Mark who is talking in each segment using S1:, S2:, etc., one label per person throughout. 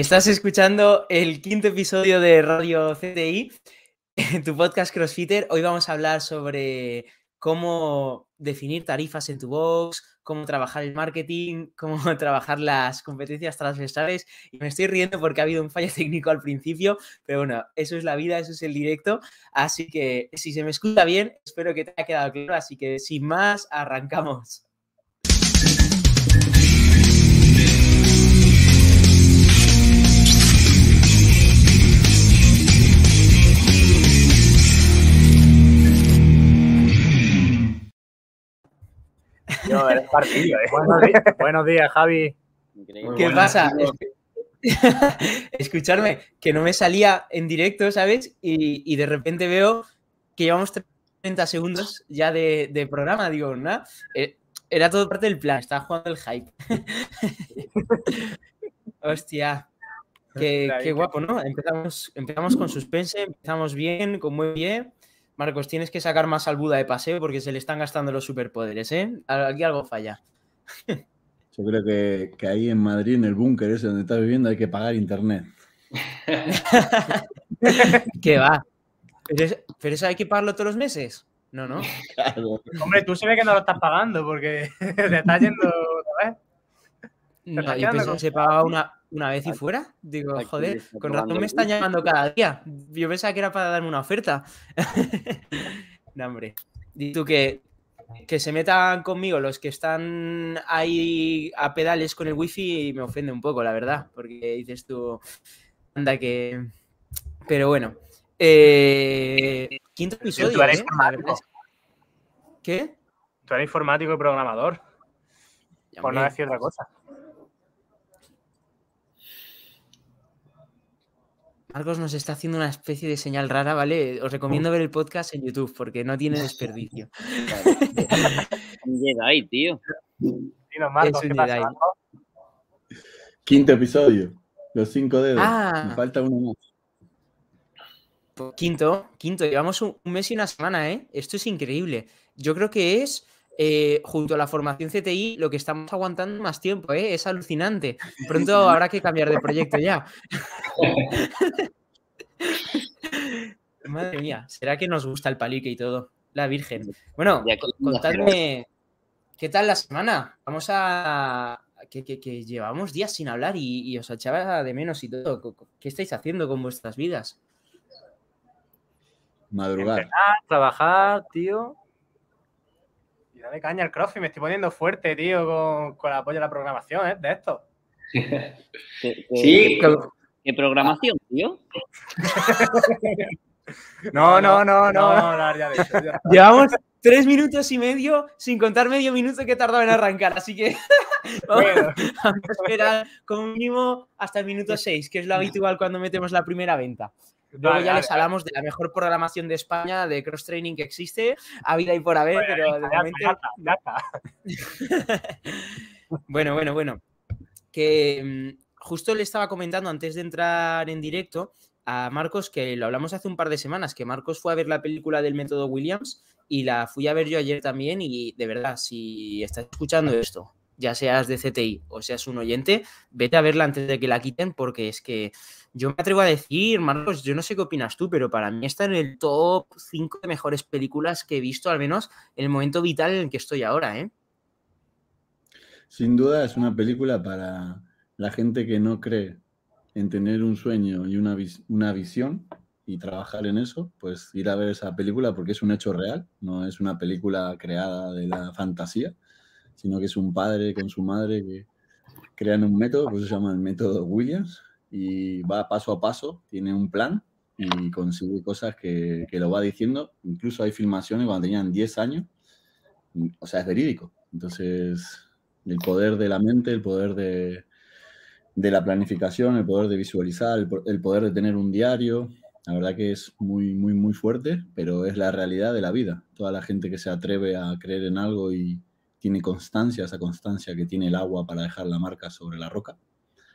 S1: Estás escuchando el quinto episodio de Radio CTI, tu podcast CrossFitter. Hoy vamos a hablar sobre cómo definir tarifas en tu box, cómo trabajar el marketing, cómo trabajar las competencias transversales. Y me estoy riendo porque ha habido un fallo técnico al principio, pero bueno, eso es la vida, eso es el directo. Así que si se me escucha bien, espero que te haya quedado claro. Así que sin más, arrancamos.
S2: Partido, ¿eh? buenos, días, Javi.
S1: ¿Qué pasa? Escucharme, que no me salía en directo, ¿sabes? Y, de repente veo que llevamos 30 segundos ya de, programa. Digo, ¿no? Eh, era todo parte del plan, estaba jugando el hype. Hostia. Qué, guapo, ¿no? Empezamos, empezamos con suspense, empezamos bien, con muy bien. Marcos, tienes que sacar más al Buda de paseo porque se le están gastando los superpoderes, ¿eh? Aquí algo falla.
S3: Yo creo que, ahí en Madrid, en el búnker ese donde estás viviendo, hay que pagar internet.
S1: ¿Qué va? ¿Pero eso, hay que pagarlo todos los meses? No, no.
S2: Hombre, tú se ve que no lo estás pagando porque te está yendo.
S1: No, yo pensé que se pagaba una, una vez y fuera. Digo, joder, con razón me están llamando cada día. Yo pensaba que era para darme una oferta. no, hombre. Di tú que, que se metan conmigo los que están ahí a pedales con el wifi me ofende un poco, la verdad. Porque dices tú, anda que. Pero bueno. Eh, quinto episodio.
S2: Tú eres ¿eh? informático.
S1: ¿Qué?
S2: Tú eres informático y programador. por no decir otra cosa.
S1: Marcos nos está haciendo una especie de señal rara, ¿vale? Os recomiendo ver el podcast en YouTube porque no tiene desperdicio.
S4: un Jedi, tío.
S3: Quinto episodio. Los cinco dedos. Ah. Me falta uno más.
S1: Quinto, quinto. Llevamos un mes y una semana, ¿eh? Esto es increíble. Yo creo que es eh, junto a la formación CTI, lo que estamos aguantando más tiempo, ¿eh? es alucinante. Pronto habrá que cambiar de proyecto ya. Madre mía, ¿será que nos gusta el palique y todo? La Virgen. Bueno, contadme, ¿qué tal la semana? Vamos a... Que, llevamos días sin hablar y, os echaba de menos y todo. ¿Qué estáis haciendo con vuestras vidas?
S3: Madrugar.
S2: trabajar, tío de caña el crossfit, me estoy poniendo fuerte, tío, con, el apoyo de la programación, ¿eh? De esto.
S4: sí. ¿Qué, programación, tío?
S2: no, no, no, no.
S1: Llevamos tres minutos y medio sin contar medio minuto que he tardado en arrancar, así que vamos, a esperar como mínimo hasta el minuto seis, que es lo habitual cuando metemos la primera venta. Luego ya les hablamos de la mejor programación de España de cross training que existe, a vida y por haber, pero de momento. bueno, bueno, bueno. Que mm, justo le estaba comentando antes de entrar en directo a Marcos que lo hablamos hace un par de semanas, que Marcos fue a ver la película del método Williams y la fui a ver yo ayer también y de verdad, si estás escuchando esto, ya seas de CTI o seas un oyente, vete a verla antes de que la quiten porque es que yo me atrevo a decir, Marcos, yo no sé qué opinas tú, pero para mí está en el top 5 de mejores películas que he visto, al menos en el momento vital en el que estoy ahora, ¿eh?
S3: Sin duda es una película para la gente que no cree en tener un sueño y una, una visión y trabajar en eso, pues ir a ver esa película porque es un hecho real, no es una película creada de la fantasía, sino que es un padre con su madre que crean un método, pues se llama el método Williams, y va paso a paso, tiene un plan y consigue cosas que, que, lo va diciendo. Incluso hay filmaciones cuando tenían 10 años, o sea, es verídico. Entonces, el poder de la mente, el poder de, de la planificación, el poder de visualizar, el, poder de tener un diario, la verdad que es muy, muy, muy fuerte, pero es la realidad de la vida. Toda la gente que se atreve a creer en algo y tiene constancia, esa constancia que tiene el agua para dejar la marca sobre la roca,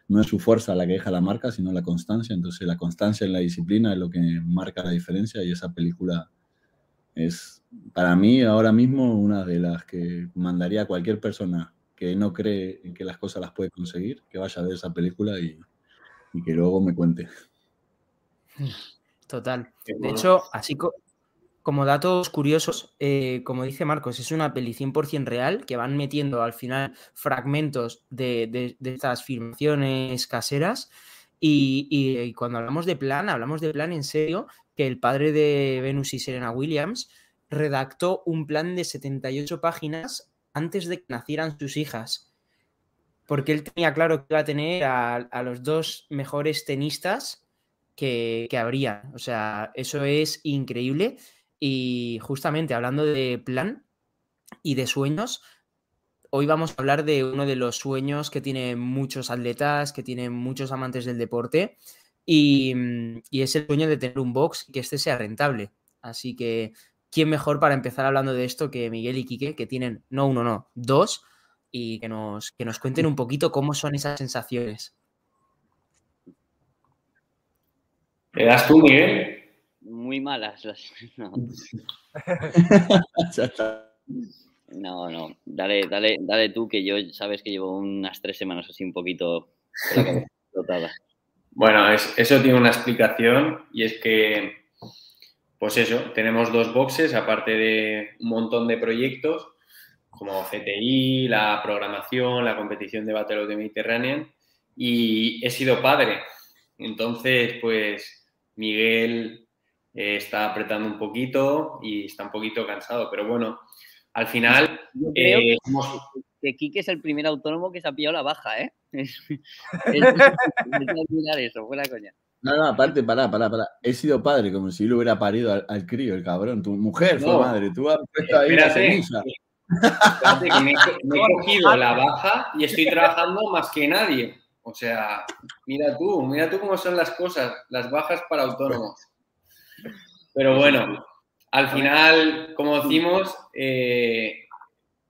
S3: no es su fuerza la que deja la marca, sino la constancia. Entonces la constancia en la disciplina es lo que marca la diferencia y esa película es para mí ahora mismo una de las que mandaría a cualquier persona que no cree en que las cosas las puede conseguir, que vaya a ver esa película y y que luego me cuente.
S1: Total. De hecho, así co- como datos curiosos, eh, como dice Marcos, es una peli 100% real que van metiendo al final fragmentos de, de- estas filmaciones caseras. Y, y- y cuando hablamos de plan, hablamos de plan en serio, que el padre de Venus y Serena Williams redactó un plan de 78 páginas antes de que nacieran sus hijas. Porque él tenía claro que iba a tener a, a los dos mejores tenistas que, que habría. O sea, eso es increíble. Y justamente hablando de plan y de sueños, hoy vamos a hablar de uno de los sueños que tienen muchos atletas, que tienen muchos amantes del deporte, y, mm, y es el sueño de tener un box y que este sea rentable. Así que, ¿quién mejor para empezar hablando de esto que Miguel y Quique, que tienen no uno, no, dos, y que nos, que nos cuenten un poquito cómo son esas sensaciones?
S5: ¿Le das tú, Miguel?
S4: Muy malas las. No, no, no. Dale, dale, dale tú, que yo sabes que llevo unas tres semanas así un poquito explotada.
S5: Bueno, es- eso tiene una explicación y es que, pues eso, tenemos dos boxes, aparte de un montón de proyectos, como CTI, la programación, la competición de Battle of the Mediterranean, y he sido padre. Entonces, pues Miguel eh, está apretando un poquito y está un poquito cansado, pero bueno, al final
S4: Yo creo
S5: eh, hemos-
S4: que Quique es el primer autónomo que se ha pillado la baja, ¿eh? Es, es- es eso, fuera coña.
S3: No, no, aparte, pará, pará, pará. He sido padre, como si lo hubiera parido al, al crío, el cabrón. Tu mujer fue
S5: No.
S3: madre, tú has puesto ahí la
S5: Espérate,
S3: semilla.
S5: espérate, que me, he- me he cogido la baja y estoy trabajando más que nadie. O sea, mira tú, mira tú cómo son las cosas, las bajas para autónomos. Pero bueno, al final, como decimos, eh,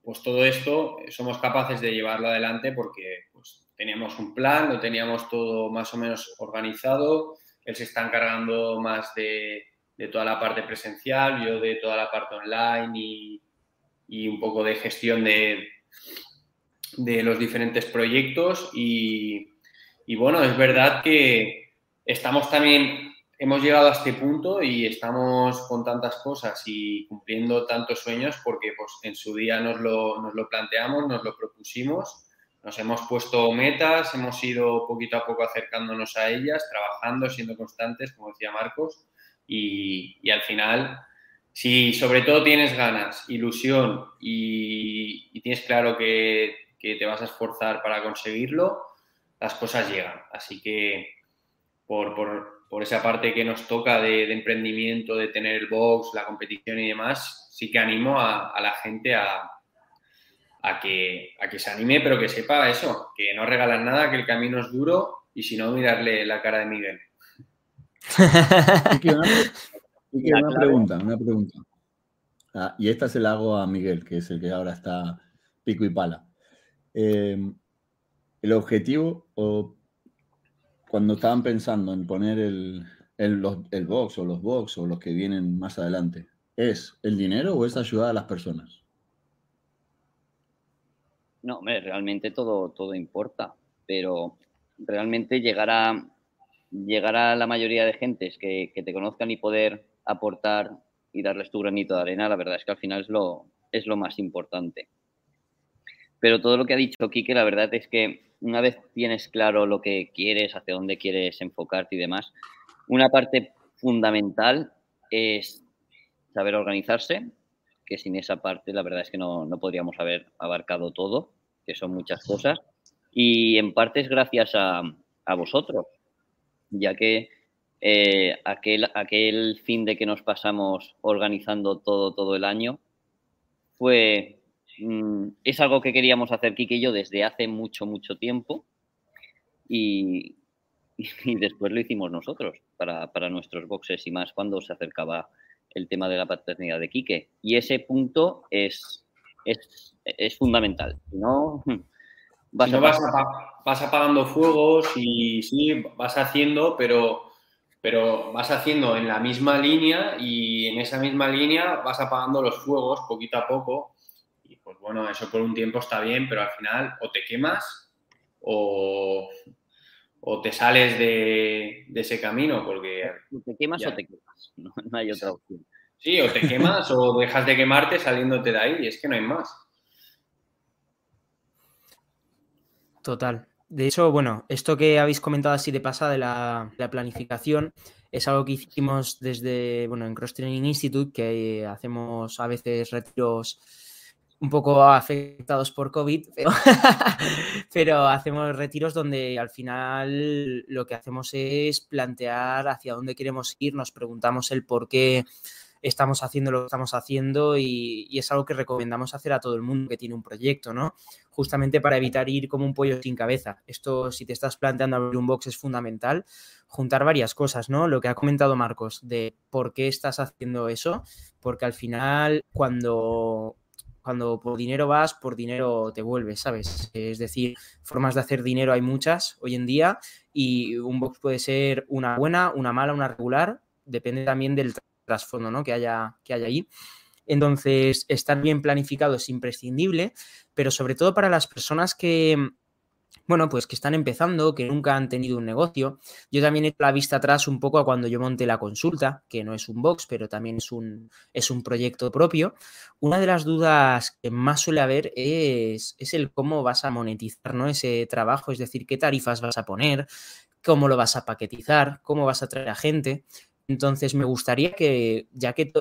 S5: pues todo esto eh, somos capaces de llevarlo adelante porque pues, teníamos un plan, lo teníamos todo más o menos organizado. Él se está encargando más de, de toda la parte presencial, yo de toda la parte online y, y un poco de gestión de, de los diferentes proyectos. Y, y bueno, es verdad que estamos también, hemos llegado a este punto y estamos con tantas cosas y cumpliendo tantos sueños porque pues, en su día nos lo, nos lo planteamos, nos lo propusimos. Nos hemos puesto metas, hemos ido poquito a poco acercándonos a ellas, trabajando, siendo constantes, como decía Marcos, y, y al final, si sobre todo tienes ganas, ilusión y, tienes claro que, que te vas a esforzar para conseguirlo, las cosas llegan. Así que por, por, por esa parte que nos toca de, emprendimiento, de tener el box, la competición y demás, sí que animo a, la gente a, que, a que se anime, pero que sepa eso, que no regalan nada, que el camino es duro y si no, mirarle la cara de Miguel.
S3: Y una, una pregunta, una pregunta. Ah, y esta se la hago a Miguel, que es el que ahora está pico y pala. Eh, el objetivo, o cuando estaban pensando en poner el, el, los, el box o los box o los que vienen más adelante, ¿es el dinero o es ayudar a las personas?
S4: No, hombre, realmente todo, todo importa, pero realmente llegar a, llegar a la mayoría de gentes que, que te conozcan y poder aportar y darles tu granito de arena, la verdad es que al final es lo, es lo más importante. Pero todo lo que ha dicho Quique, la verdad es que una vez tienes claro lo que quieres, hacia dónde quieres enfocarte y demás, una parte fundamental es saber organizarse, que sin esa parte la verdad es que no, no podríamos haber abarcado todo, que son muchas cosas, y en parte es gracias a, a vosotros, ya que eh, aquel, aquel fin de que nos pasamos organizando todo, todo el año fue mm, es algo que queríamos hacer Kike y yo desde hace mucho, mucho tiempo y, y después lo hicimos nosotros para, para, nuestros boxes y más cuando se acercaba el tema de la paternidad de Quique. Y ese punto es, es, es fundamental. ¿no?
S5: Vas, si no vas, vas, apagando fuegos y sí, vas haciendo, pero, pero vas haciendo en la misma línea y en esa misma línea vas apagando los fuegos poquito a poco. Y pues bueno, eso por un tiempo está bien, pero al final o te quemas o, o te sales de, ese camino porque...
S4: Te quemas o te quemas, no, hay otra opción.
S5: Sí, o te quemas o dejas de quemarte saliéndote de ahí, es que no hay más.
S1: Total. De hecho, bueno, esto que habéis comentado así de pasada de la, planificación es algo que hicimos desde, bueno, en Cross Training Institute, que hacemos a veces retiros un poco afectados por COVID, pero, hacemos retiros donde al final lo que hacemos es plantear hacia dónde queremos ir, nos preguntamos el por qué estamos haciendo lo que estamos haciendo y, es algo que recomendamos hacer a todo el mundo que tiene un proyecto, ¿no? Justamente para evitar ir como un pollo sin cabeza. Esto, si te estás planteando abrir un box, es fundamental. Juntar varias cosas, ¿no? Lo que ha comentado Marcos de por qué estás haciendo eso, porque al final cuando cuando por dinero vas, por dinero te vuelves, ¿sabes? Es decir, formas de hacer dinero hay muchas hoy en día y un box puede ser una buena, una mala, una regular, depende también del trasfondo ¿no? que, haya, que haya ahí. Entonces, estar bien planificado es imprescindible, pero sobre todo para las personas que, bueno, pues que están empezando, que nunca han tenido un negocio. Yo también he la vista atrás un poco a cuando yo monté la consulta, que no es un box, pero también es un, es un proyecto propio. Una de las dudas que más suele haber es, es el cómo vas a monetizar ¿no? ese trabajo, es decir, qué tarifas vas a poner, cómo lo vas a paquetizar, cómo vas a traer a gente. Entonces, me gustaría que, ya que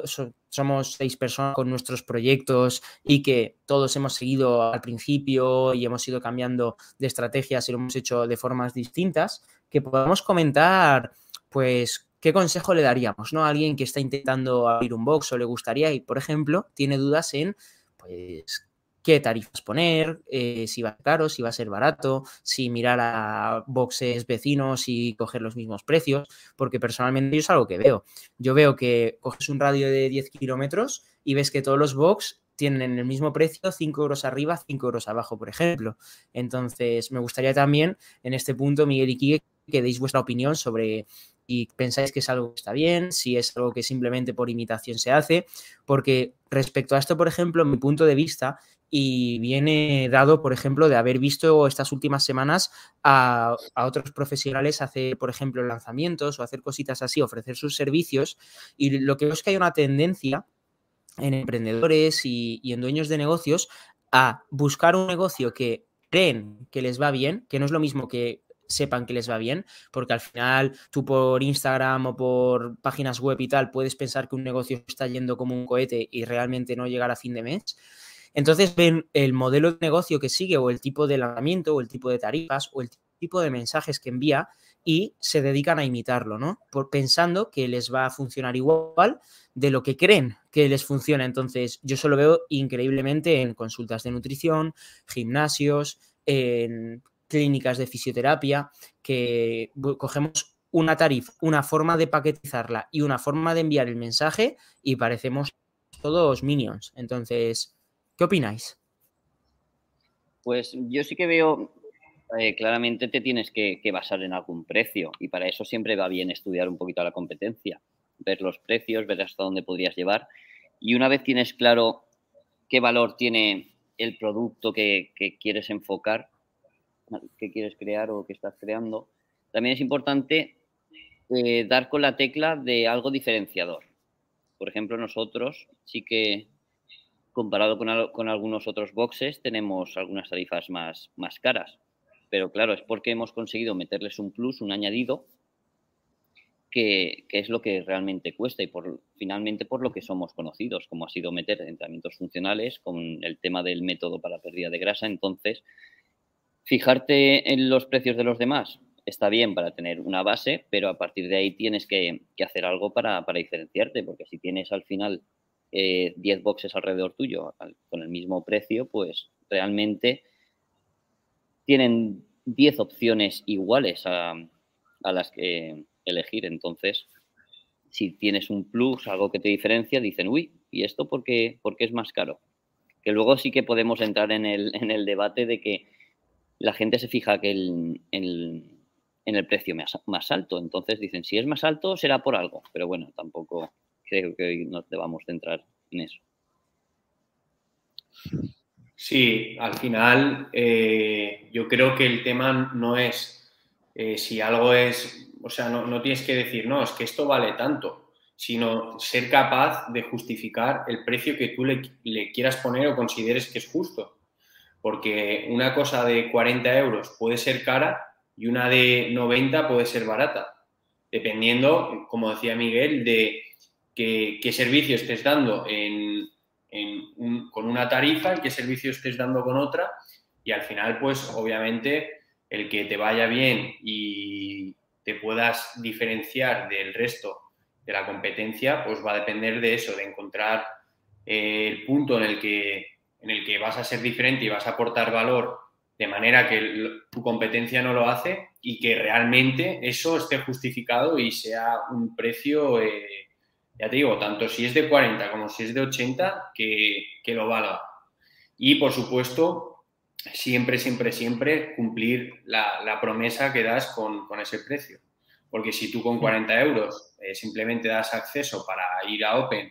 S1: somos seis personas con nuestros proyectos y que todos hemos seguido al principio y hemos ido cambiando de estrategias y lo hemos hecho de formas distintas, que podamos comentar, pues, qué consejo le daríamos, ¿no? A alguien que está intentando abrir un box o le gustaría y, por ejemplo, tiene dudas en, pues, qué tarifas poner, eh, si va caro, si va a ser barato, si mirar a boxes vecinos y coger los mismos precios, porque personalmente yo es algo que veo. Yo veo que coges un radio de 10 kilómetros y ves que todos los box tienen el mismo precio, 5 euros arriba, 5 euros abajo, por ejemplo. Entonces, me gustaría también, en este punto, Miguel y Kike, que deis vuestra opinión sobre y pensáis que es algo que está bien, si es algo que simplemente por imitación se hace, porque respecto a esto, por ejemplo, mi punto de vista y viene dado, por ejemplo, de haber visto estas últimas semanas a, otros profesionales hacer, por ejemplo, lanzamientos o hacer cositas así, ofrecer sus servicios. Y lo que veo es que hay una tendencia en emprendedores y, y en dueños de negocios a buscar un negocio que creen que les va bien, que no es lo mismo que sepan que les va bien, porque al final tú por Instagram o por páginas web y tal puedes pensar que un negocio está yendo como un cohete y realmente no llegar a fin de mes. Entonces ven el modelo de negocio que sigue o el tipo de lanzamiento o el tipo de tarifas o el tipo de mensajes que envía y se dedican a imitarlo, ¿no? Por, pensando que les va a funcionar igual de lo que creen que les funciona. Entonces, yo solo veo increíblemente en consultas de nutrición, gimnasios, en clínicas de fisioterapia, que cogemos una tarifa, una forma de paquetizarla y una forma de enviar el mensaje y parecemos todos minions. Entonces, ¿Qué opináis?
S4: Pues yo sí que veo, eh, claramente te tienes que, basar en algún precio y para eso siempre va bien estudiar un poquito la competencia, ver los precios, ver hasta dónde podrías llevar y una vez tienes claro qué valor tiene el producto que, quieres enfocar, que quieres crear o que estás creando, también es importante eh, dar con la tecla de algo diferenciador. Por ejemplo, nosotros sí que comparado con, algunos otros boxes, tenemos algunas tarifas más, más caras. Pero claro, es porque hemos conseguido meterles un plus, un añadido, que, es lo que realmente cuesta y por, finalmente por lo que somos conocidos, como ha sido meter entrenamientos funcionales con el tema del método para pérdida de grasa. Entonces, fijarte en los precios de los demás está bien para tener una base, pero a partir de ahí tienes que, hacer algo para, para diferenciarte, porque si tienes al final 10 eh, boxes alrededor tuyo con el mismo precio, pues realmente tienen 10 opciones iguales a, las que elegir. Entonces, si tienes un plus, algo que te diferencia, dicen, uy, ¿y esto por qué, es más caro? Que luego sí que podemos entrar en el, debate de que la gente se fija que en el precio más, más alto. Entonces dicen, si es más alto, será por algo. Pero bueno, tampoco creo que hoy nos debamos centrar en eso.
S5: Sí, al final eh, yo creo que el tema no es eh, si algo es, o sea, no, no tienes que decir, no, es que esto vale tanto, sino ser capaz de justificar el precio que tú le, le quieras poner o consideres que es justo. Porque una cosa de 40 euros puede ser cara y una de 90 puede ser barata, dependiendo, como decía Miguel, de qué, servicio estés dando con una tarifa y qué servicio estés dando con otra. Y al final, pues obviamente, el que te vaya bien y te puedas diferenciar del resto de la competencia, pues va a depender de eso, de encontrar eh, el punto en el, que, en el que vas a ser diferente y vas a aportar valor de manera que tu competencia no lo hace y que realmente eso esté justificado y sea un precio, eh, ya te digo, tanto si es de 40 como si es de 80, que, que lo valga. Y por supuesto, siempre, siempre, siempre cumplir la, la promesa que das con, con ese precio. Porque si tú con 40 euros eh, simplemente das acceso para ir a Open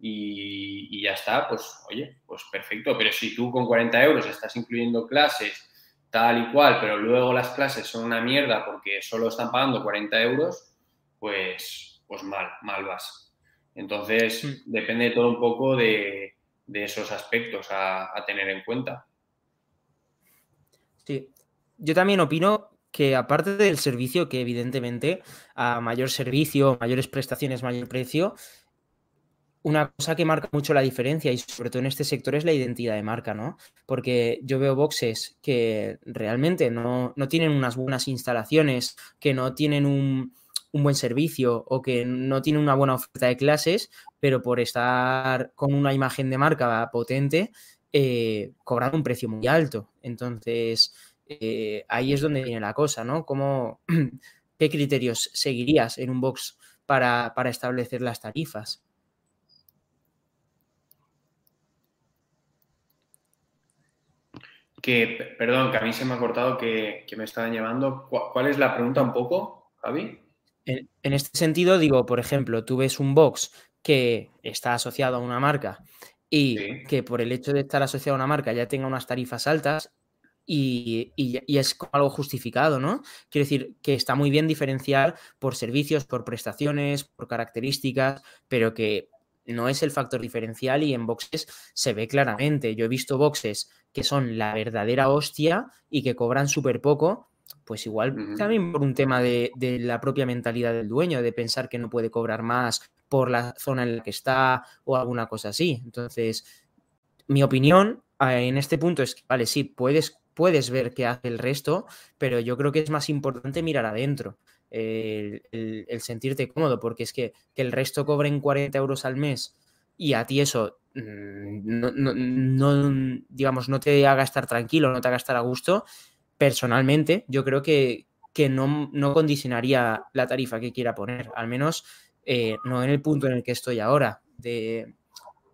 S5: y, y ya está, pues oye, pues perfecto. Pero si tú con 40 euros estás incluyendo clases tal y cual, pero luego las clases son una mierda porque solo están pagando 40 euros, pues, pues mal, mal vas. Entonces,
S1: Mm.
S5: depende todo un poco de, de esos aspectos a, a tener en cuenta.
S1: Sí. Yo también opino que aparte del servicio, que evidentemente a mayor servicio, mayores prestaciones, mayor precio, una cosa que marca mucho la diferencia y sobre todo en este sector es la identidad de marca, ¿no? Porque yo veo boxes que realmente no, no tienen unas buenas instalaciones, que no tienen un, un buen servicio o que no tienen una buena oferta de clases, pero por estar con una imagen de marca potente, eh, cobran un precio muy alto. Entonces, eh, ahí es donde viene la cosa, ¿no? ¿Cómo, ¿Qué criterios seguirías en un box para, para establecer las tarifas?
S5: Que, perdón, que a mí se me ha cortado que, que me estaban llevando. ¿Cuál, cuál es la pregunta un poco, Javi?
S1: En, en este sentido, digo, por ejemplo, tú ves un box que está asociado a una marca y
S5: Sí.
S1: que por el hecho de estar asociado a una marca ya tenga unas tarifas altas y, y- y es algo justificado, ¿no? Quiero decir que está muy bien diferenciar por servicios, por prestaciones, por características, pero que no es el factor diferencial y en boxes se ve claramente. Yo he visto boxes que son la verdadera hostia y que cobran súper poco, pues igual
S5: Ujú.
S1: también por un tema de, de la propia mentalidad del dueño, de pensar que no puede cobrar más por la zona en la que está o alguna cosa así. Entonces, mi opinión eh, en este punto es que, vale, sí, puedes, puedes ver qué hace el resto, pero yo creo que es más importante mirar adentro, el, el- el sentirte cómodo, porque es que, que el resto cobren 40 euros al mes y a ti eso mm, no, no- no, digamos, no te haga estar tranquilo, no te haga estar a gusto, personalmente yo creo que, que no, no condicionaría la tarifa que quiera poner, al menos eh, no en el punto en el que estoy ahora, de,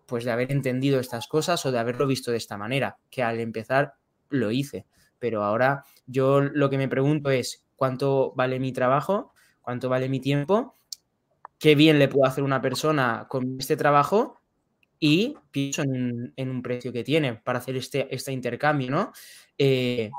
S1: pues de haber entendido estas cosas o de haberlo visto de esta manera, que al empezar lo hice, pero ahora yo lo que me pregunto es cuánto vale mi trabajo, cuánto vale mi tiempo, qué bien le puedo hacer una persona con este trabajo y pienso en un, en un precio que tiene para hacer este, este intercambio, ¿no? Eh,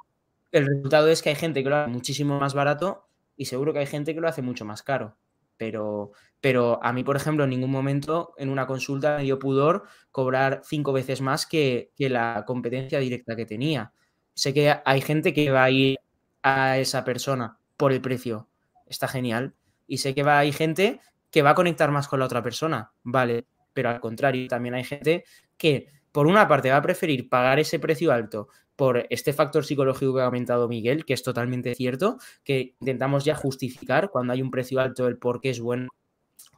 S1: el resultado es que hay gente que lo hace muchísimo más barato y seguro que hay gente que lo hace mucho más caro. Pero, pero a mí, por ejemplo, en ningún momento en una consulta me dio pudor cobrar cinco veces más que, que la competencia directa que tenía. Sé que hay gente que va a ir a esa persona por el precio. Está genial. Y sé que va, hay gente que va a conectar más con la otra persona. Vale. Pero al contrario, también hay gente que, por una parte, va a preferir pagar ese precio alto por este factor psicológico que ha comentado Miguel, que es totalmente cierto, que intentamos ya justificar cuando hay un precio alto el por qué es bueno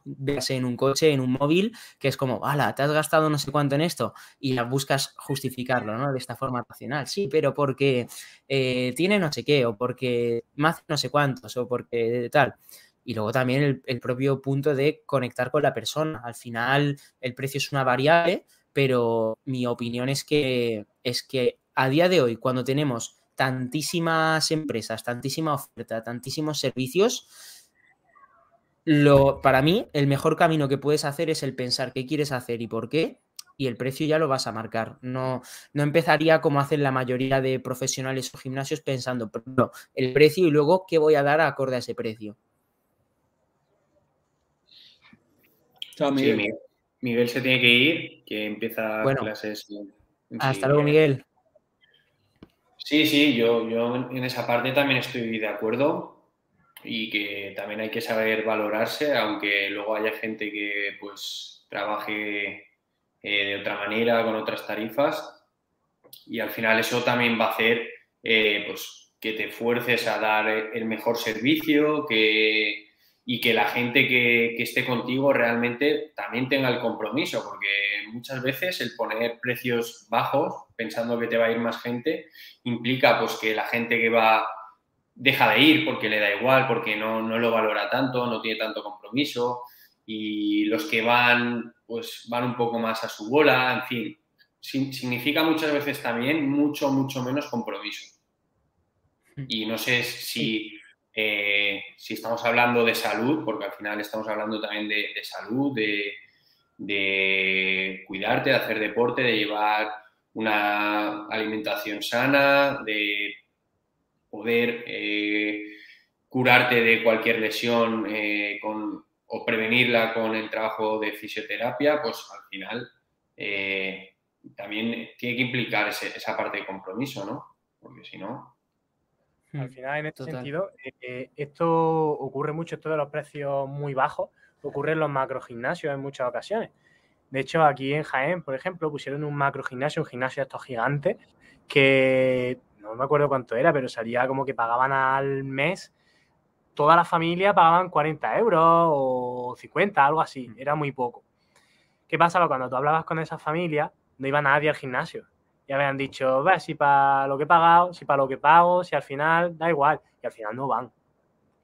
S1: véase en un coche, en un móvil, que es como, ¡hala! ¿Te has gastado no sé cuánto en esto? Y ya buscas justificarlo, ¿no? De esta forma racional. Sí, pero porque eh, tiene no sé qué, o porque hace no sé cuántos, o porque tal. Y luego también el, el, propio punto de conectar con la persona. Al final, el precio es una variable, pero mi opinión es que, es que a día de hoy, cuando tenemos tantísimas empresas, tantísima oferta, tantísimos servicios, lo, para mí, el mejor camino que puedes hacer es el pensar qué quieres hacer y por qué, y el precio ya lo vas a marcar. No, no empezaría como hacen la mayoría de profesionales o gimnasios pensando primero el precio y luego qué voy a dar acorde a ese precio.
S5: Chao, Miguel. Miguel. se tiene que ir, que empieza clases.
S1: hasta luego, Miguel.
S5: Sí, sí, yo, yo en esa parte también estoy de acuerdo y que también hay que saber valorarse, aunque luego haya gente que pues trabaje eh, de otra manera, con otras tarifas, y al final eso también va a hacer eh, pues, que te fuerces a dar el mejor servicio que, y que la gente que, que, esté contigo realmente también tenga el compromiso, porque muchas veces el poner precios bajos, pensando que te va a ir más gente, implica pues que la gente que va deja de ir porque le da igual, porque no, no lo valora tanto, no tiene tanto compromiso y los que van, pues van un poco más a su bola, en fin, significa muchas veces también mucho, mucho menos compromiso. Hmm. Y no sé si, eh, si estamos hablando de salud, porque al final estamos hablando también de, salud, de, cuidarte, de hacer deporte, de llevar una alimentación sana, de poder eh, curarte de cualquier lesión eh, o prevenirla con el trabajo de fisioterapia, pues al final también tiene que implicar esa parte de compromiso, ¿no? Porque si no...
S2: Al final, en este sentido, esto ocurre mucho, esto de los precios muy bajos, ocurre en los macrogimnasios en muchas ocasiones. De hecho, aquí en Jaén, por ejemplo, pusieron un macrogimnasio, un gimnasio de estos gigantes, que no me acuerdo cuánto era, pero salía como que pagaban al mes, toda la familia pagaban 40 euros o 50, algo así, era muy poco. ¿Qué pasaba? Cuando tú hablabas con esa familia, no iba nadie al gimnasio. Ya habían dicho, ve, si para lo que he pagado, si para lo que pago, si al final, da igual. Y al final no van.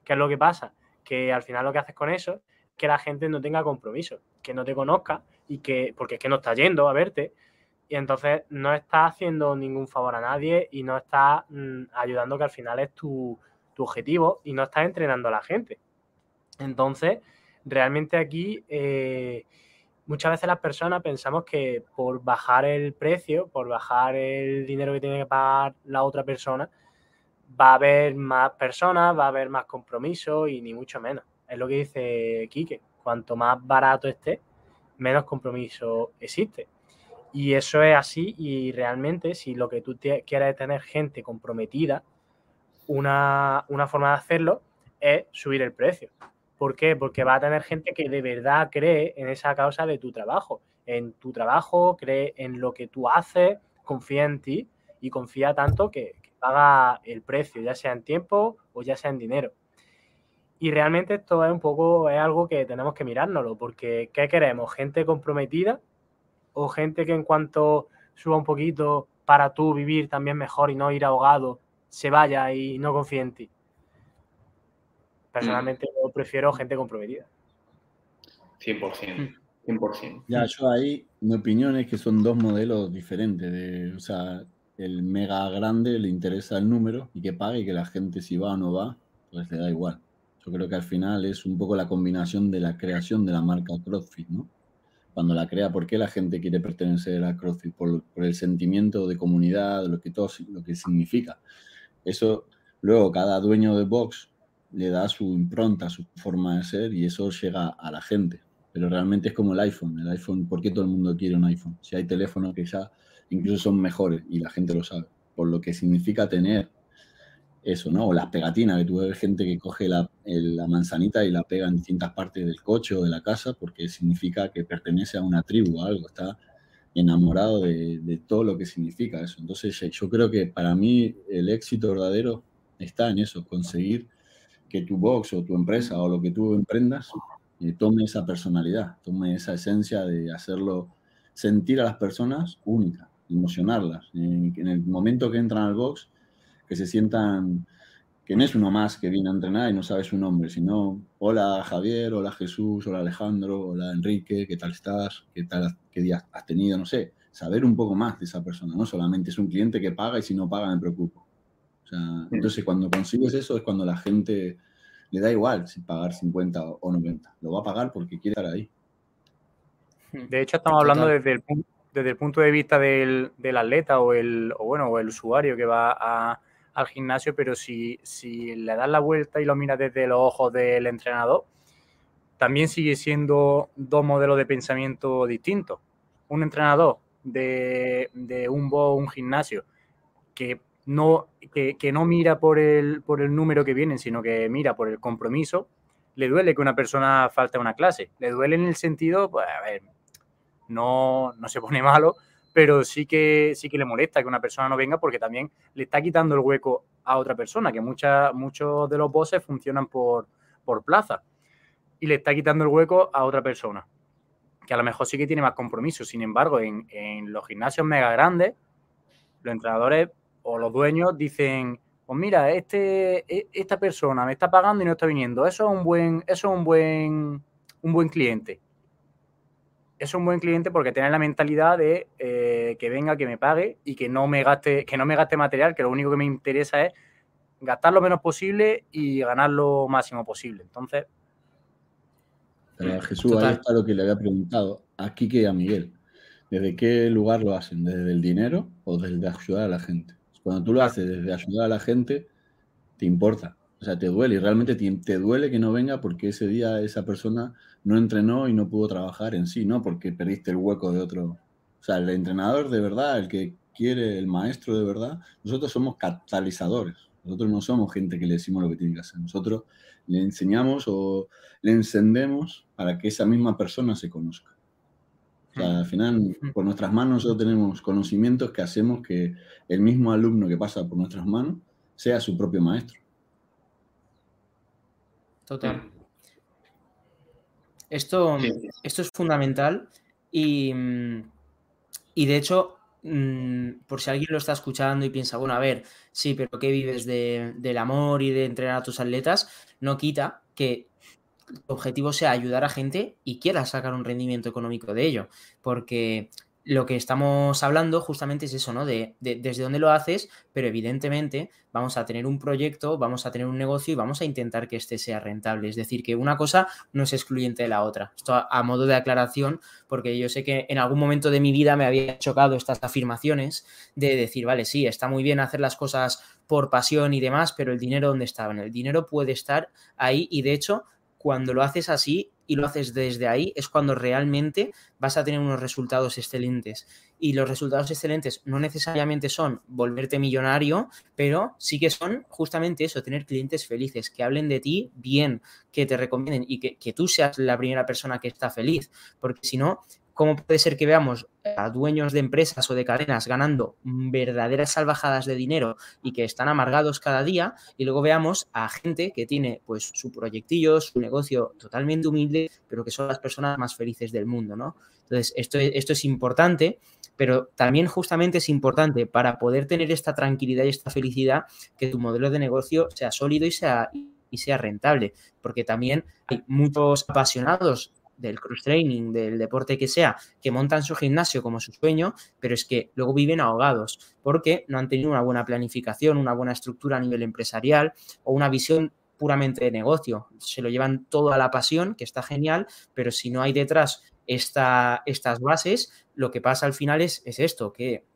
S2: ¿Qué es lo que pasa? Que al final lo que haces con eso es que la gente no tenga compromiso, que no te conozca y que, porque es que no está yendo a verte, y entonces no está haciendo ningún favor a nadie y no está mm, ayudando que al final es tu, objetivo y no estás entrenando a la gente. Entonces, realmente aquí eh, muchas veces las personas pensamos que por bajar el precio, por bajar el dinero que tiene que pagar la otra persona, va a haber más personas, va a haber más compromiso y ni mucho menos. Es lo que dice Quique. Cuanto más barato esté, menos compromiso existe. Y eso es así y realmente si lo que tú quieres es tener gente comprometida, una, forma de hacerlo es subir el precio. ¿Por qué? Porque va a tener gente que de verdad cree en esa causa de tu trabajo, en tu trabajo, cree en lo que tú haces, confía en ti y confía tanto que, paga el precio, ya sea en tiempo o ya sea en dinero. Y realmente esto es un poco, es algo que tenemos que mirárnoslo, porque ¿qué queremos? Gente comprometida o gente que en cuanto suba un poquito para tú vivir también mejor y no ir ahogado, se vaya y no confíe en ti. Personalmente mm. yo prefiero gente comprometida.
S5: 100%. 100%.
S3: Ya, yo ahí, mi opinión es que son dos modelos diferentes. De, o sea, el mega grande le interesa el número y que pague y que la gente si va o no va, pues le da igual. Yo creo que al final es un poco la combinación de la creación de la marca CrossFit, ¿no? cuando la crea, ¿por qué la gente quiere pertenecer a CrossFit? Por, el sentimiento de comunidad, lo que todo lo que significa. Eso, luego cada dueño de box le da su impronta, su forma de ser y eso llega a la gente. Pero realmente es como el iPhone. El iPhone, ¿por qué todo el mundo quiere un iPhone? Si hay teléfonos que ya incluso son mejores y la gente lo sabe. Por lo que significa tener eso, ¿no? O las pegatinas, que tú ves gente que coge la, manzanita y la pega en distintas partes del coche o de la casa porque significa que pertenece a una tribu o algo, está enamorado de, todo lo que significa eso. Entonces yo creo que para mí el éxito verdadero está en eso, conseguir que tu box o tu empresa o lo que tú emprendas eh, tome esa personalidad, tome esa esencia de hacerlo sentir a las personas únicas, emocionarlas. en el momento que entran al box, que se sientan que no es uno más que viene a entrenar y no sabe su nombre, sino hola Javier, hola Jesús, hola Alejandro, hola Enrique, ¿qué tal estás? ¿Qué tal qué días has tenido? No sé, saber un poco más de esa persona, no solamente es un cliente que paga y si no paga me preocupo. Entonces cuando consigues eso es cuando la gente le da igual si pagar 50 o 90, lo va a pagar porque quiere estar ahí.
S2: De hecho estamos hablando desde el,
S6: desde el punto de vista del, atleta o el, bueno, o el usuario que va al gimnasio, pero si, si le das la vuelta y lo miras desde los ojos del entrenador, también sigue siendo dos modelos de pensamiento distintos. Un entrenador de, un bo, un gimnasio, que no, que, no mira por el, por el número que vienen, sino que mira por el compromiso, le duele que una persona falte a una clase. Le duele en el sentido, pues, a ver, no, no se pone malo, pero sí que, sí que le molesta que una persona no venga porque también le está quitando el hueco a otra persona, que muchas, muchos de los bosses funcionan por, por plaza y le está quitando el hueco a otra persona, que a lo mejor sí que tiene más compromiso. Sin embargo, en, en los gimnasios mega grandes, los entrenadores o los dueños dicen, pues mira, este, e, esta persona me está pagando y no está viniendo. Eso es un buen, eso es un buen, un buen cliente es un buen cliente porque tiene la mentalidad de eh, que venga, que me pague y que no me gaste, que no me gaste material, que lo único que me interesa es gastar lo menos posible y ganar lo máximo posible. Entonces.
S3: Pero Jesús, ahí está lo que le había preguntado a Kike y a Miguel. ¿Desde qué lugar lo hacen? ¿Desde el dinero o desde ayudar a la gente? Cuando tú lo haces desde ayudar a la gente, te importa. O sea, te duele y realmente te, duele que no venga porque ese día esa persona no entrenó y no pudo trabajar en sí, no porque perdiste el hueco de otro. O sea, el entrenador de verdad, el que quiere, el maestro de verdad, nosotros somos catalizadores. Nosotros no somos gente que le decimos lo que tiene que hacer. Nosotros le enseñamos o le encendemos para que esa misma persona se conozca. O sea, al final, por nuestras manos nosotros tenemos conocimientos que hacemos que el mismo alumno que pasa por nuestras manos sea su propio maestro.
S1: Total. Esto, esto es fundamental y, y de hecho, mm, por si alguien lo está escuchando y piensa, bueno, a ver, sí, pero ¿qué vives del amor y de entrenar a tus atletas? No quita que tu objetivo sea ayudar a gente y quieras sacar un rendimiento económico de ello, porque lo que estamos hablando justamente es eso, ¿no? De, desde dónde lo haces, pero evidentemente vamos a tener un proyecto, vamos a tener un negocio y vamos a intentar que este sea rentable. Es decir, que una cosa no es excluyente de la otra. Esto a, modo de aclaración, porque yo sé que en algún momento de mi vida me había chocado estas afirmaciones de decir, vale, sí, está muy bien hacer las cosas por pasión y demás, pero el dinero dónde está? el dinero puede estar ahí y de hecho, cuando lo haces así, y lo haces desde ahí, es cuando realmente vas a tener unos resultados excelentes. Y los resultados excelentes no necesariamente son volverte millonario, pero sí que son justamente eso, tener clientes felices, que hablen de ti bien, que te recomienden y que, que tú seas la primera persona que está feliz. Porque si no, ¿Cómo puede ser que veamos a dueños de empresas o de cadenas ganando verdaderas salvajadas de dinero y que están amargados cada día? Y luego veamos a gente que tiene pues su proyectillo, su negocio totalmente humilde, pero que son las personas más felices del mundo, ¿no? Entonces, esto, esto es importante, pero también justamente es importante para poder tener esta tranquilidad y esta felicidad que tu modelo de negocio sea sólido y sea, y sea rentable, porque también hay muchos apasionados del cross training, del deporte que sea, que montan su gimnasio como su sueño, pero es que luego viven ahogados porque no han tenido una buena planificación, una buena estructura a nivel empresarial o una visión puramente de negocio. Se lo llevan todo a la pasión, que está genial, pero si no hay detrás esta, estas bases, lo que pasa al final es, es esto, que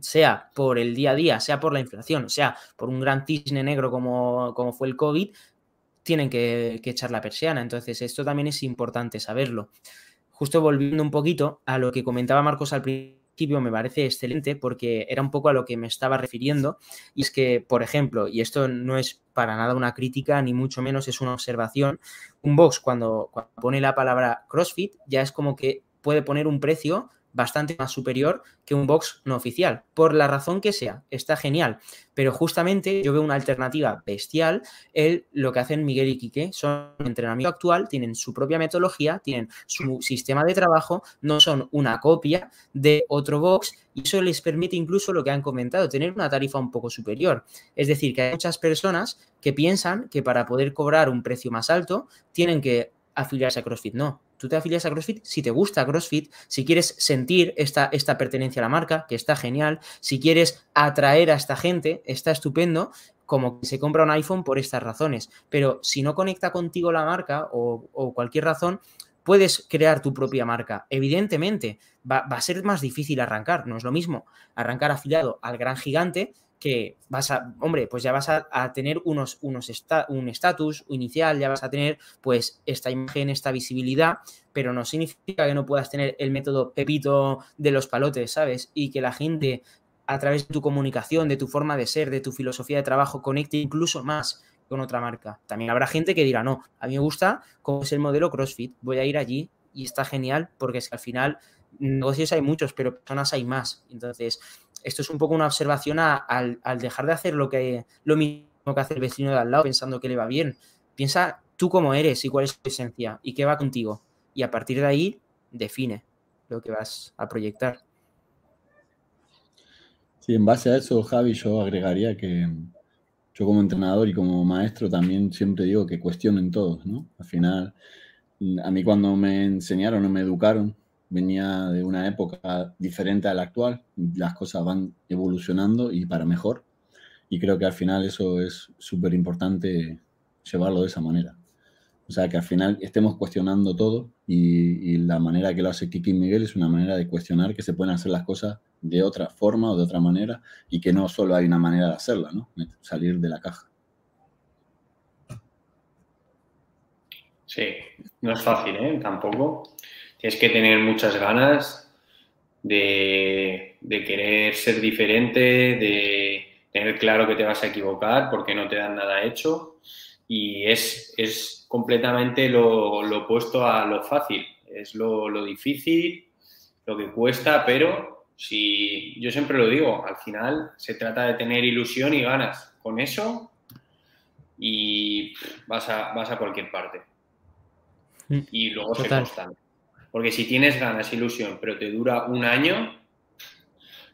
S1: sea por el día a día, sea por la inflación, sea por un gran cisne negro como, como fue el COVID, tienen que, echar la persiana. Entonces, esto también es importante saberlo. Justo volviendo un poquito a lo que comentaba Marcos al principio, me parece excelente porque era un poco a lo que me estaba refiriendo. Y es que, por ejemplo, y esto no es para nada una crítica, ni mucho menos es una observación, un box cuando, cuando pone la palabra CrossFit ya es como que puede poner un precio bastante más superior que un box no oficial, por la razón que sea, está genial, pero justamente yo veo una alternativa bestial, el, lo que hacen Miguel y Quique, son entrenamiento actual, tienen su propia metodología, tienen su sistema de trabajo, no son una copia de otro box y eso les permite incluso lo que han comentado, tener una tarifa un poco superior. Es decir, que hay muchas personas que piensan que para poder cobrar un precio más alto tienen que afiliarse a CrossFit. No, tú te afilias a CrossFit si te gusta CrossFit, si quieres sentir esta, esta pertenencia a la marca, que está genial, si quieres atraer a esta gente, está estupendo, como que se compra un iPhone por estas razones. Pero si no conecta contigo la marca o, o cualquier razón, puedes crear tu propia marca. Evidentemente, va, a ser más difícil arrancar. No es lo mismo arrancar afiliado al gran gigante que vas a, hombre, pues ya vas a, tener unos, unos un estatus inicial, ya vas a tener pues esta imagen, esta visibilidad, pero no significa que no puedas tener el método pepito de los palotes, ¿sabes? Y que la gente a través de tu comunicación, de tu forma de ser, de tu filosofía de trabajo, conecte incluso más con otra marca. También habrá gente que dirá, no, a mí me gusta cómo es el modelo CrossFit, voy a ir allí y está genial porque es que al final negocios hay muchos, pero personas hay más. Entonces, esto es un poco una observación al, dejar de hacer lo, que, lo mismo que hace el vecino de al lado pensando que le va bien. Piensa tú cómo eres y cuál es tu esencia y qué va contigo. Y a partir de ahí, define lo que vas a proyectar.
S3: Sí, en base a eso, Javi, yo agregaría que yo como entrenador y como maestro también siempre digo que cuestionen todos, ¿no? Al final, a mí cuando me enseñaron o me educaron, venía de una época diferente a la actual, las cosas van evolucionando y para mejor, y creo que al final eso es súper importante llevarlo de esa manera. O sea, que al final estemos cuestionando todo y, la manera que lo hace Kiki Miguel es una manera de cuestionar que se pueden hacer las cosas de otra forma o de otra manera y que no solo hay una manera de hacerla, ¿no? Salir de la caja.
S5: Sí, no es fácil, ¿eh? Tampoco tienes que tener muchas ganas de, querer ser diferente, de tener claro que te vas a equivocar porque no te dan nada hecho y es, es completamente lo, opuesto a lo fácil, es lo, difícil, lo que cuesta, pero si yo siempre lo digo, al final se trata de tener ilusión y ganas con eso y vas a, vas a cualquier parte. Mm. Y luego se constante. Porque si tienes ganas, ilusión, pero te dura un año,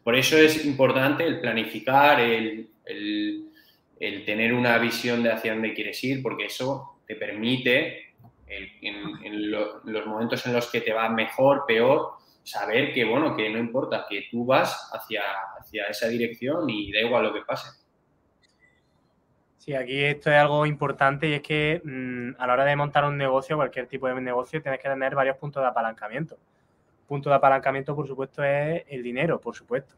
S5: por eso es importante el planificar, el, tener una visión de hacia dónde quieres ir, porque eso te permite, en, los momentos en los que te va mejor, peor, saber que, bueno, que no importa, que tú vas hacia, hacia esa dirección y da igual lo que pase.
S2: Sí, aquí esto es algo importante y es que mm, a la hora de montar un negocio, cualquier tipo de negocio, tienes que tener varios puntos de apalancamiento. Punto de apalancamiento, por supuesto, es el dinero, por supuesto.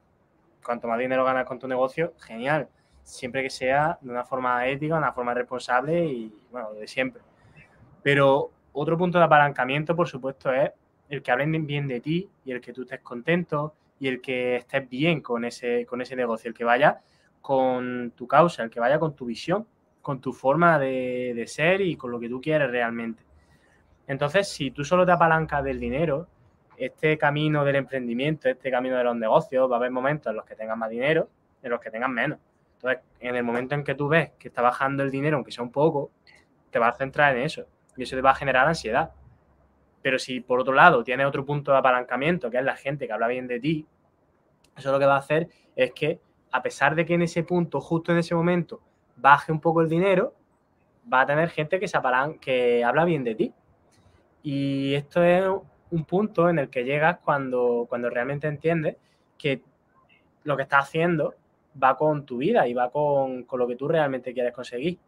S2: Cuanto más dinero ganas con tu negocio, genial. Siempre que sea de una forma ética, de una forma responsable y, bueno, de siempre. Pero otro punto de apalancamiento, por supuesto, es el que hablen bien de ti y el que tú estés contento y el que estés bien con ese, con ese negocio, el que vaya con tu causa, el que vaya con tu visión, con tu forma de, ser y con lo que tú quieres realmente. Entonces, si tú solo te apalancas del dinero, este camino del emprendimiento, este camino de los negocios, va a haber momentos en los que tengas más dinero, en los que tengas menos. Entonces, en el momento en que tú ves que está bajando el dinero, aunque sea un poco, te vas a centrar en eso. Y eso te va a generar ansiedad. Pero si por otro lado tienes otro punto de apalancamiento, que es la gente que habla bien de ti, eso lo que va a hacer es que a pesar de que en ese punto, justo en ese momento, baje un poco el dinero, va a tener gente que, se que habla bien de ti. Y esto es un punto en el que llegas cuando, cuando realmente entiendes que lo que estás haciendo va con tu vida y va con, con, lo que tú realmente quieres conseguir.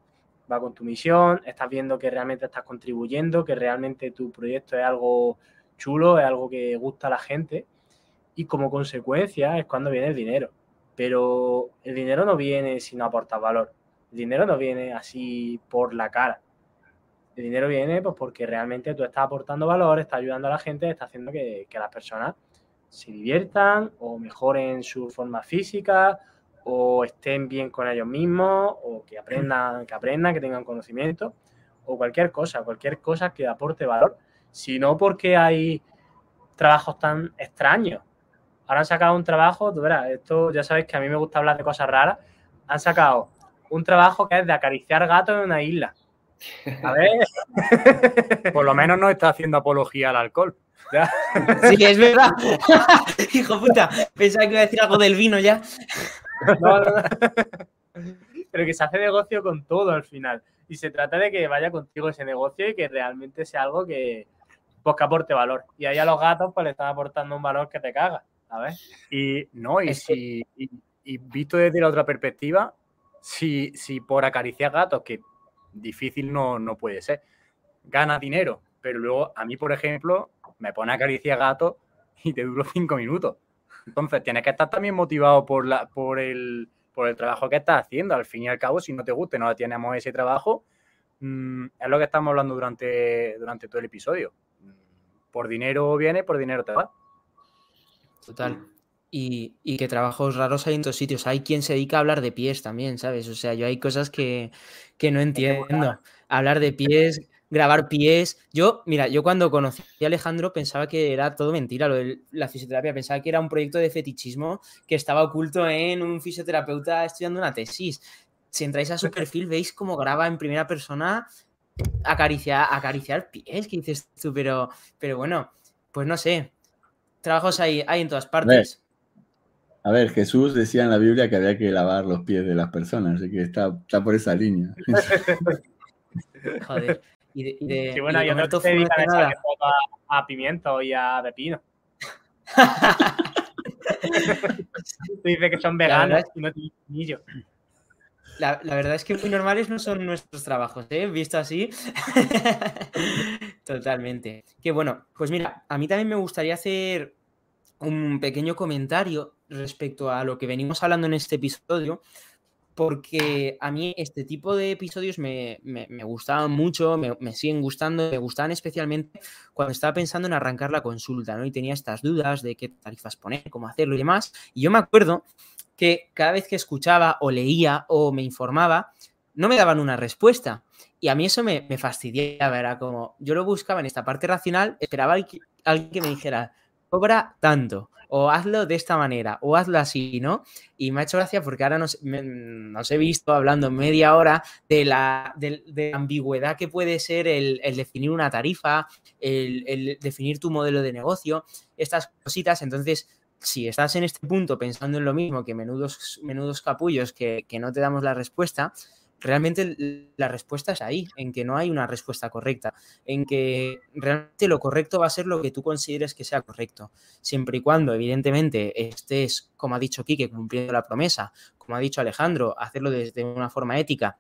S2: Va con tu misión, estás viendo que realmente estás contribuyendo, que realmente tu proyecto es algo chulo, es algo que gusta a la gente y como consecuencia es cuando viene el dinero. Pero el dinero no viene si no aportas valor. El dinero no viene así por la cara. El dinero viene pues, porque realmente tú estás aportando valor, estás ayudando a la gente, estás haciendo que, las personas se diviertan o mejoren su forma física o estén bien con ellos mismos o que aprendan, que aprendan, que tengan conocimiento o cualquier cosa, cualquier cosa que aporte valor, sino porque hay trabajos tan extraños Ahora han sacado un trabajo, tú verás, esto ya sabes que a mí me gusta hablar de cosas raras. Han sacado un trabajo que es de acariciar gatos en una isla. A ver.
S6: Por lo menos no está haciendo apología al alcohol.
S1: Sí, es verdad. Hijo puta, pensaba que iba a decir algo del vino ya.
S2: Pero que se hace negocio con todo al final. Y se trata de que vaya contigo ese negocio y que realmente sea algo que, pues, que aporte valor. Y ahí a los gatos pues le están aportando un valor que te caga.
S6: Y no, y si y, visto desde la otra perspectiva, si, si por acariciar gatos, que difícil no, no puede ser, gana dinero pero luego a mí, por ejemplo, me pone a acariciar gato y te duro cinco minutos. Entonces, tienes que estar también motivado por, la, por, el, por el trabajo que estás haciendo. Al fin y al cabo, si no te gusta y no tenemos ese trabajo, mm, es lo que estamos hablando durante, durante todo el episodio. Por dinero viene, por dinero te va.
S1: Total. Y, y, que trabajos raros hay en todos sitios. Hay quien se dedica a hablar de pies también, ¿sabes? O sea, yo hay cosas que, que no entiendo. Hablar de pies, grabar pies. Yo, mira, yo cuando conocí a Alejandro pensaba que era todo mentira lo de la fisioterapia, pensaba que era un proyecto de fetichismo que estaba oculto en un fisioterapeuta estudiando una tesis. Si entráis a su perfil, veis cómo graba en primera persona acariciar, acariciar pies, que dices tú, pero, pero bueno, pues no sé. Trabajos hay, hay en todas partes.
S3: A ver, Jesús decía en la Biblia que había que lavar los pies de las personas, así que está, está por esa línea.
S1: Joder. Y de, y de,
S2: sí, bueno,
S1: y
S2: yo no te dedican a, a pimiento y a pepino. Tú dices que son veganos y no tienen yo.
S1: La, verdad es que muy normales no son nuestros trabajos, ¿eh? Visto así. Totalmente. Que bueno, pues mira, a mí también me gustaría hacer un pequeño comentario respecto a lo que venimos hablando en este episodio, porque a mí este tipo de episodios me, me, me gustaban mucho, me, me, siguen gustando, me gustaban especialmente cuando estaba pensando en arrancar la consulta, ¿no? Y tenía estas dudas de qué tarifas poner, cómo hacerlo y demás. Y yo me acuerdo que cada vez que escuchaba o leía o me informaba, no me daban una respuesta. Y a mí eso me, fastidiaba, era como, yo lo buscaba en esta parte racional, esperaba alguien que me dijera, cobra tanto o hazlo de esta manera, o hazlo así, ¿no? Y me ha hecho gracia porque ahora nos, me, he visto hablando media hora de la, de, ambigüedad que puede ser el, el definir una tarifa, el, el, definir tu modelo de negocio, estas cositas. Entonces, si estás en este punto pensando en lo mismo que menudos, menudos capullos que, que no te damos la respuesta, realmente la respuesta es ahí, en que no hay una respuesta correcta, en que realmente lo correcto va a ser lo que tú consideres que sea correcto, siempre y cuando, evidentemente, estés, como ha dicho Quique, cumpliendo la promesa, como ha dicho Alejandro, hacerlo desde una forma ética.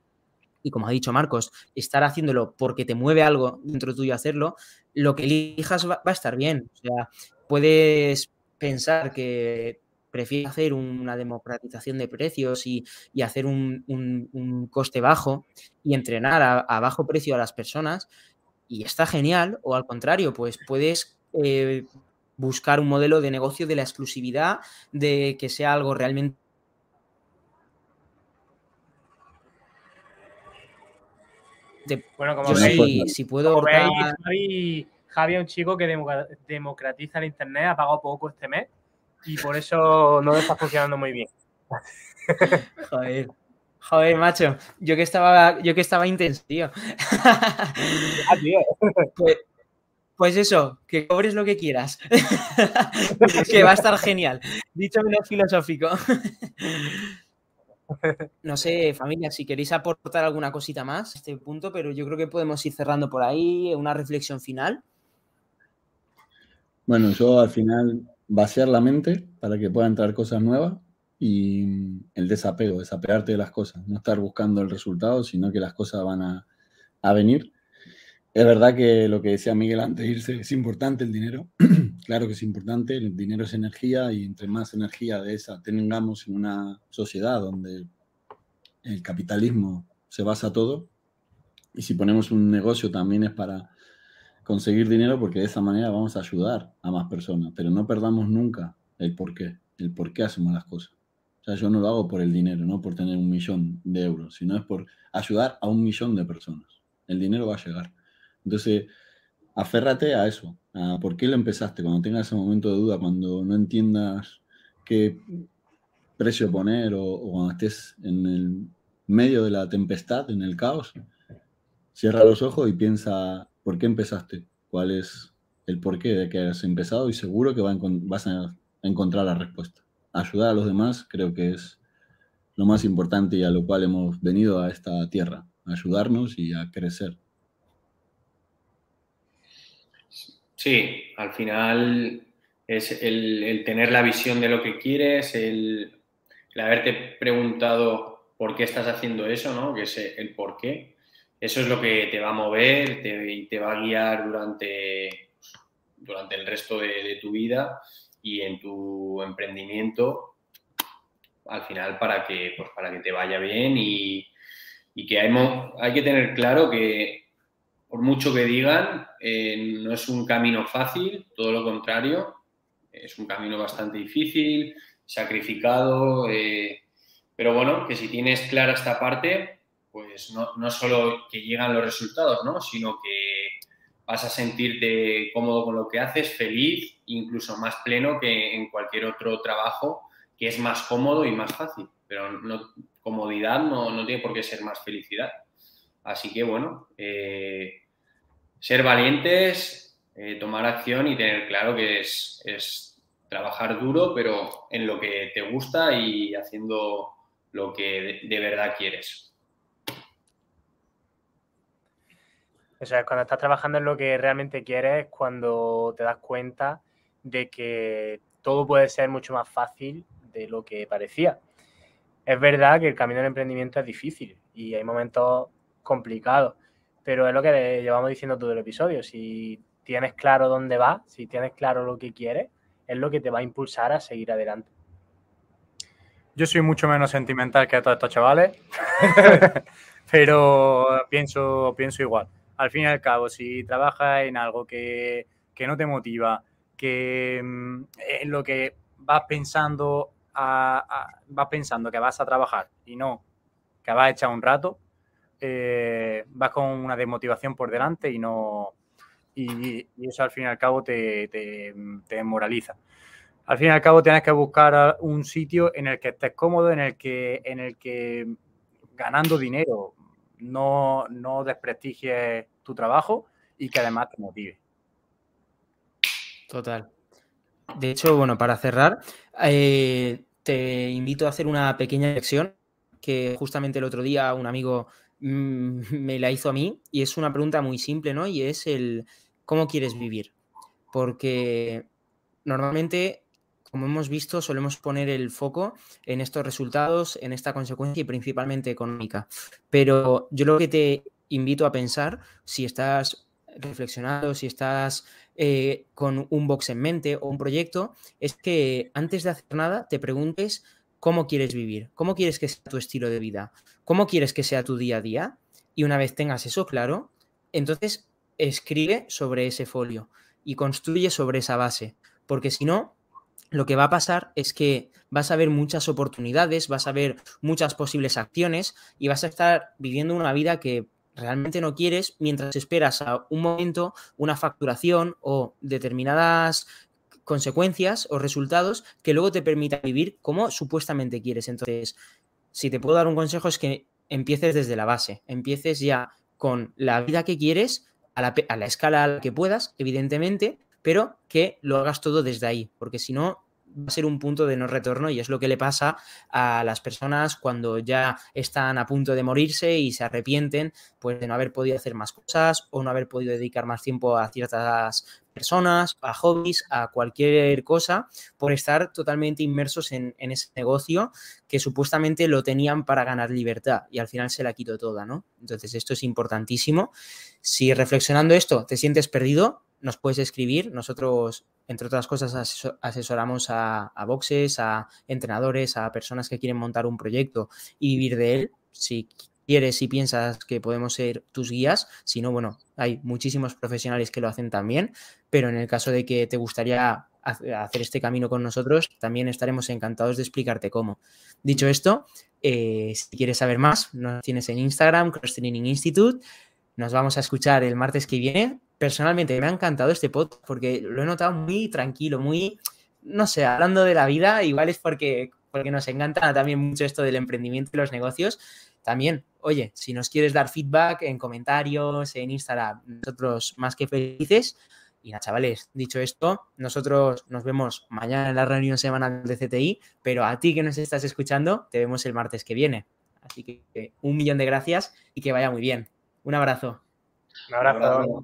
S1: Y como ha dicho Marcos, estar haciéndolo porque te mueve algo dentro tuyo hacerlo, lo que elijas va, va a estar bien. O sea, puedes pensar que prefiere hacer una democratización de precios y, y hacer un, un, un, coste bajo y entrenar a, a, bajo precio a las personas y está genial, o al contrario, pues puedes eh, buscar un modelo de negocio de la exclusividad, de que sea algo realmente
S2: bueno, como veis, si, si, puedo como veis, Javi, Javi es un chico que democratiza el internet, ha pagado poco este mes y por eso no está funcionando muy bien.
S1: Joder. Joder, macho, yo que estaba, yo que estaba intenso, tío.
S2: Ah, tío.
S1: Pues, pues, eso, que cobres lo que quieras. que va a estar genial. Dicho menos filosófico. No sé, familia, si queréis aportar alguna cosita más a este punto, pero yo creo que podemos ir cerrando por ahí una reflexión final.
S3: Bueno, yo al final vaciar la mente para que puedan entrar cosas nuevas y el desapego, desapegarte de las cosas, no estar buscando el resultado, sino que las cosas van a, a venir. Es verdad que lo que decía Miguel antes de irse es importante el dinero, claro que es importante, el dinero es energía y entre más energía de esa tengamos en una sociedad donde el capitalismo se basa todo, y si ponemos un negocio también es para conseguir dinero porque de esa manera vamos a ayudar a más personas, pero no perdamos nunca el por qué, el por qué hacemos las cosas. O sea, yo no lo hago por el dinero, no por tener un millón de euros, sino es por ayudar a un millón de personas. El dinero va a llegar. Entonces, aférrate a eso, a por qué lo empezaste, cuando tengas ese momento de duda, cuando no entiendas qué precio poner o, o cuando estés en el medio de la tempestad, en el caos, cierra los ojos y piensa ¿Por qué empezaste? ¿Cuál es el porqué de que has empezado? Y seguro que vas a encontrar la respuesta. Ayudar a los demás creo que es lo más importante y a lo cual hemos venido a esta tierra, ayudarnos y a crecer.
S5: Sí, al final es el, tener la visión de lo que quieres, el, el, haberte preguntado por qué estás haciendo eso, ¿no? Que es el por qué eso es lo que te va a mover y te va a guiar durante, durante el resto de, tu vida y en tu emprendimiento al final para que, pues para que te vaya bien y, que hay, hay que tener claro que por mucho que digan, eh, no es un camino fácil, todo lo contrario, es un camino bastante difícil, sacrificado, eh, pero bueno, que si tienes clara esta parte, pues no, no solo que llegan los resultados, ¿no? sino que vas a sentirte cómodo con lo que haces, feliz, incluso más pleno que en cualquier otro trabajo que es más cómodo y más fácil. Pero no, comodidad no, no tiene por qué ser más felicidad. Así que bueno, eh, ser valientes, eh, tomar acción y tener claro que es, es, trabajar duro, pero en lo que te gusta y haciendo lo que de, verdad quieres.
S2: O sea, cuando estás trabajando en lo que realmente quieres, cuando te das cuenta de que todo puede ser mucho más fácil de lo que parecía. Es verdad que el camino del emprendimiento es difícil y hay momentos complicados, pero es lo que llevamos diciendo todo el episodio. Si tienes claro dónde vas, si tienes claro lo que quieres, es lo que te va a impulsar a seguir adelante.
S6: Yo soy mucho menos sentimental que todos estos chavales, pero pienso, pienso igual. Al fin y al cabo, si trabajas en algo que, no te motiva, que mm, en lo que vas pensando, vas pensando que vas a trabajar y no que vas a echar un rato, eh, vas con una desmotivación por delante y no y, eso al fin y al cabo te, te, te desmoraliza. Al fin y al cabo tienes que buscar un sitio en el que estés cómodo, en el que, en el que ganando dinero no, no desprestigies tu trabajo y que además te motive.
S1: Total. De hecho, bueno, para cerrar, eh, te invito a hacer una pequeña lección que justamente el otro día un amigo mm, me la hizo a mí y es una pregunta muy simple, ¿no? Y es el ¿cómo quieres vivir? Porque normalmente como hemos visto, solemos poner el foco en estos resultados, en esta consecuencia y principalmente económica. Pero yo lo que te invito a pensar, si estás reflexionando, si estás eh, con un box en mente o un proyecto, es que antes de hacer nada te preguntes cómo quieres vivir, cómo quieres que sea tu estilo de vida, cómo quieres que sea tu día a día. Y una vez tengas eso claro, entonces escribe sobre ese folio y construye sobre esa base. Porque si no, lo que va a pasar es que vas a ver muchas oportunidades, vas a ver muchas posibles acciones y vas a estar viviendo una vida que realmente no quieres mientras esperas a un momento, una facturación o determinadas consecuencias o resultados que luego te permitan vivir como supuestamente quieres. Entonces, si te puedo dar un consejo es que empieces desde la base, empieces ya con la vida que quieres a la, a la escala a la que puedas, evidentemente, pero que lo hagas todo desde ahí, porque si no va a ser un punto de no retorno y es lo que le pasa a las personas cuando ya están a punto de morirse y se arrepienten pues de no haber podido hacer más cosas o no haber podido dedicar más tiempo a ciertas personas, a hobbies, a cualquier cosa, por estar totalmente inmersos en, en ese negocio que supuestamente lo tenían para ganar libertad y al final se la quitó toda, ¿no? Entonces esto es importantísimo. Si reflexionando esto te sientes perdido, nos puedes escribir. Nosotros, entre otras cosas, asesoramos a, boxes, a entrenadores, a personas que quieren montar un proyecto y vivir de él. Si quieres y piensas que podemos ser tus guías, si no, bueno, hay muchísimos profesionales que lo hacen también, pero en el caso de que te gustaría hacer este camino con nosotros, también estaremos encantados de explicarte cómo. Dicho esto, eh, si quieres saber más, nos tienes en Instagram, Cross Training Institute. Nos vamos a escuchar el martes que viene personalmente me ha encantado este podcast porque lo he notado muy tranquilo, muy, no sé, hablando de la vida, igual es porque, porque nos encanta también mucho esto del emprendimiento y los negocios. También, oye, si nos quieres dar feedback en comentarios, en Instagram, nosotros más que felices. Y nada, chavales, dicho esto, nosotros nos vemos mañana en la reunión semanal de CTI, pero a ti que nos estás escuchando, te vemos el martes que viene. Así que un millón de gracias y que vaya muy bien. Un abrazo.
S2: Un abrazo.